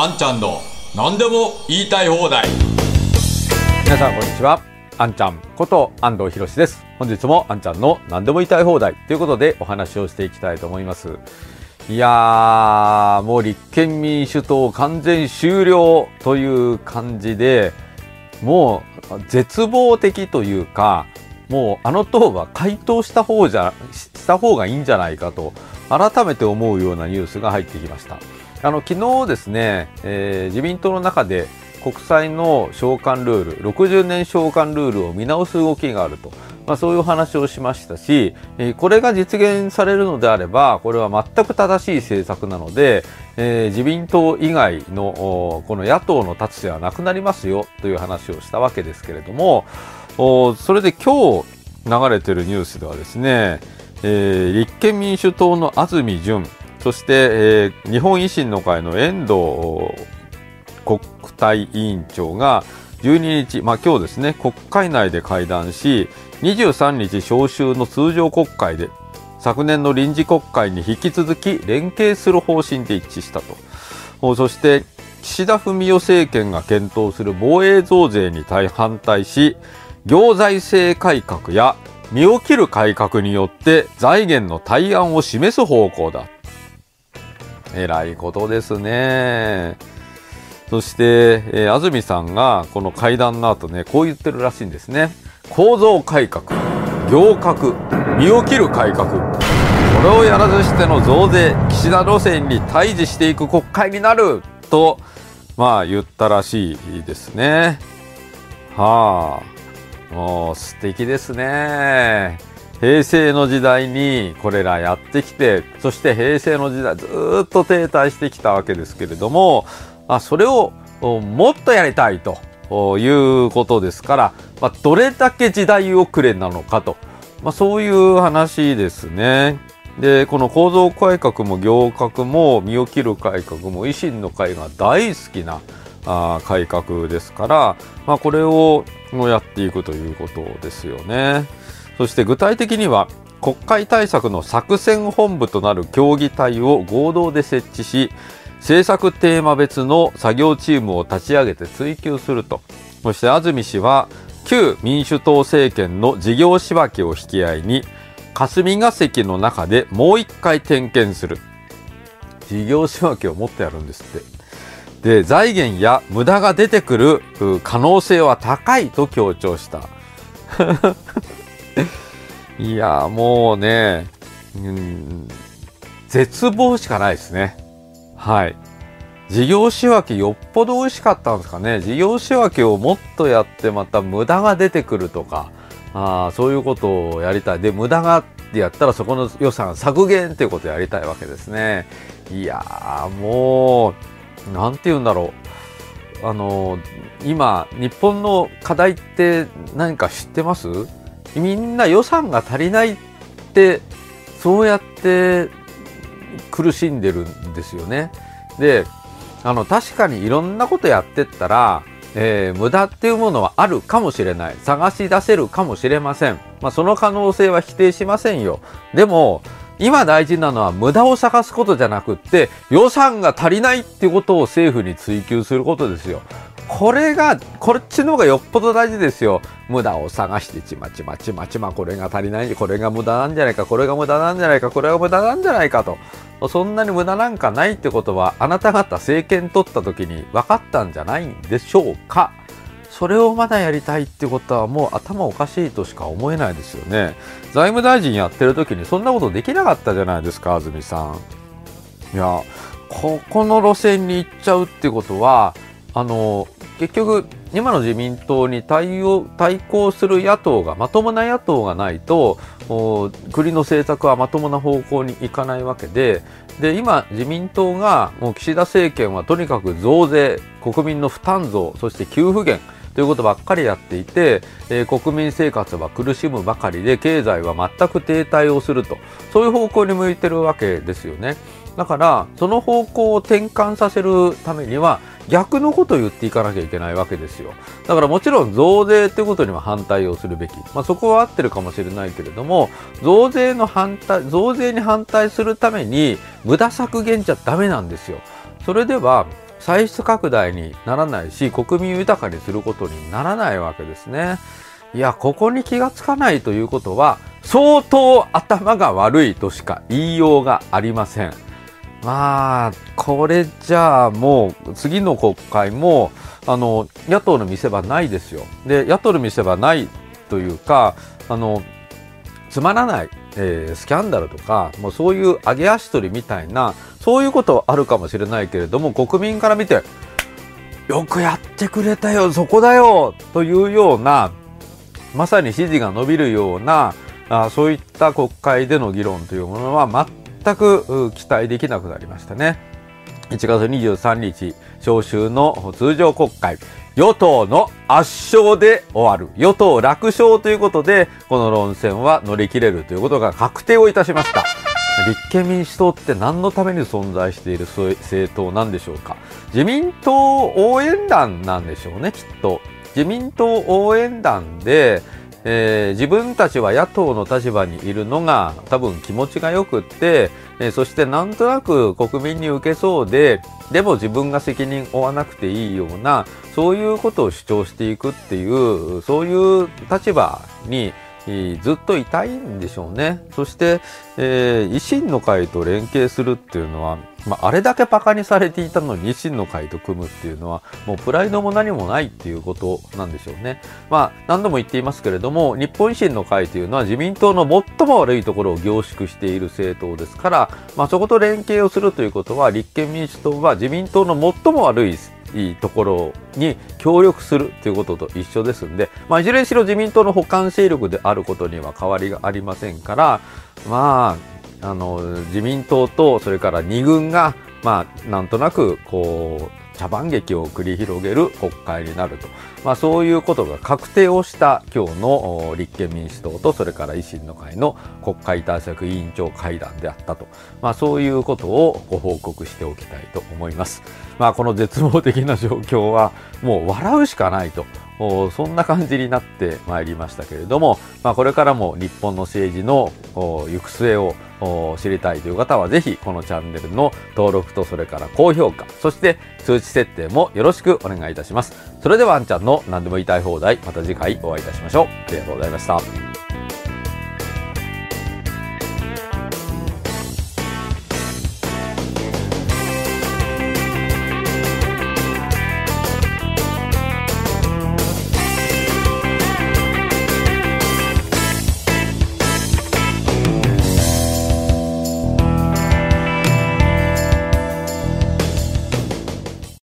あんちゃんの何でも言いたい放題。皆さんこんにちは。あんちゃんこと安藤博です。本日もあんちゃんの何でも言いたい放題。ということでお話をしていきたいと思います。いやーもう立憲民主党完全終了という感じでもう絶望的というかもうあの党は回答した方じゃした方がいいんじゃないかと改めて思うようなニュースが入ってきました。あの昨日ですね、えー、自民党の中で国債の償還ルール60年償還ルールを見直す動きがあると、まあ、そういう話をしましたし、えー、これが実現されるのであればこれは全く正しい政策なので、えー、自民党以外のこの野党の立つではなくなりますよという話をしたわけですけれどもそれで今日流れてるニュースではですね、えー、立憲民主党の安住淳そして、えー、日本維新の会の遠藤国対委員長が12日、まあ、今日ですね国会内で会談し23日召集の通常国会で昨年の臨時国会に引き続き連携する方針で一致したとそして岸田文雄政権が検討する防衛増税に反対し行財政改革や身を切る改革によって財源の対案を示す方向だ。えらいことですね。そして、えー、安住さんがこの会談の後ね、こう言ってるらしいんですね。構造改革、行革、身を切る改革。これをやらずしての増税、岸田路線に対峙していく国会になると、まあ言ったらしいですね。はあ。もう素敵ですね。平成の時代にこれらやってきて、そして平成の時代ずっと停滞してきたわけですけれども、あそれをもっとやりたいということですから、まあ、どれだけ時代遅れなのかと、まあ、そういう話ですね。で、この構造改革も行革も身を切る改革も維新の会が大好きなあ改革ですから、まあ、これをやっていくということですよね。そして具体的には国会対策の作戦本部となる協議体を合同で設置し政策テーマ別の作業チームを立ち上げて追及すると。そして安住氏は旧民主党政権の事業仕分けを引き合いに霞が関の中でもう一回点検する。事業仕分けをもっとやるんですって。で財源や無駄が出てくる可能性は高いと強調した。いやもうね、うん、絶望しかないですね。はい。事業仕分けよっぽど美味しかったんですかね。事業仕分けをもっとやってまた無駄が出てくるとか。あそういうことをやりたい。で無駄がってやったらそこの予算削減っていうことをやりたいわけですね。いやもうなんて言うんだろう。あの、今、日本の課題って何か知ってます？みんな予算が足りないって、そうやって苦しんでるんですよね。で、あの、確かにいろんなことやってったら、えー、無駄っていうものはあるかもしれない。探し出せるかもしれません。まあ、その可能性は否定しませんよ。でも、今大事なのは無駄を探すことじゃなくって予算が足りないっていうことを政府に追求することですよ。これが、こっちの方がよっぽど大事ですよ。無駄を探してちまちまちまちまこれが足りない、これが無駄なんじゃないか、これが無駄なんじゃないか、これが無駄なんじゃないかと。そんなに無駄なんかないってことは、あなた方政権取った時に分かったんじゃないんでしょうかそれをまだやりたいってことはもう頭おかしいとしか思えないですよね。財務大臣やってる時にそんなことできなかったじゃないですか、安住さん。いや、ここの路線に行っちゃうってことは、あの、結局、今の自民党に対応、対抗する野党が、まともな野党がないと、国の政策はまともな方向にいかないわけで、で、今、自民党が、もう岸田政権はとにかく増税、国民の負担増、そして給付減、ということばっかりやっていて、えー、国民生活は苦しむばかりで経済は全く停滞をすると。そういう方向に向いてるわけですよね。だからその方向を転換させるためには逆のことを言っていかなきゃいけないわけですよだからもちろん増税ってことには反対をするべき、まあ、そこは合ってるかもしれないけれども増税の反対増税に反対するために無駄削減じゃダメなんですよそれでは歳出拡大にならないし国民を豊かにすることにならないわけですね。いやここに気がつかないということは相当頭が悪いとしか言いようがありません。まあこれじゃあもう次の国会もあの野党の見せ場ないですよ。で野党の見せ場ないというかあのつまらない、えー、スキャンダルとかもうそういう上げ足取りみたいなそういうことはあるかもしれないけれども国民から見てよくやってくれたよそこだよというようなまさに支持が伸びるようなあそういった国会での議論というものは全く期待できなくなりましたね。1月23日召集の通常国会。与党の圧勝で終わる。与党楽勝ということでこの論戦は乗り切れるということが確定をいたしました。立憲民主党って何のために存在している政党なんでしょうか。自民党応援団なんでしょうねきっと。自民党応援団でえー、自分たちは野党の立場にいるのが多分気持ちがよくって、えー、そしてなんとなく国民に受けそうででも自分が責任を負わなくていいようなそういうことを主張していくっていうそういう立場にずっといたいんでしょうね。そして、えー、維新の会と連携するっていうのは、まあ、あれだけ馬鹿にされていたのに維新の会と組むっていうのは、もうプライドも何もないっていうことなんでしょうね。まあ、何度も言っていますけれども、日本維新の会というのは自民党の最も悪いところを凝縮している政党ですから、まあ、そこと連携をするということは、立憲民主党は自民党の最も悪いいいところに協力するということと一緒ですんで、まあ、いずれにしろ自民党の補完勢力であることには変わりがありませんから、まあ、あの自民党とそれから2軍が、まあ、なんとなくこう茶番劇を繰り広げる国会になると、まあ、そういうことが確定をした今日の立憲民主党とそれから維新の会の国会対策委員長会談であったと、まあ、そういうことをご報告しておきたいと思います。まあ、この絶望的な状況はもう笑うしかないと。そんな感じになってまいりましたけれども、まあ、これからも日本の政治の行く末を知りたいという方はぜひこのチャンネルの登録とそれから高評価そして通知設定もよろしくお願いいたします。それではあんちゃんの何でも言いたい放題また次回お会いいたしましょう。ありがとうございました。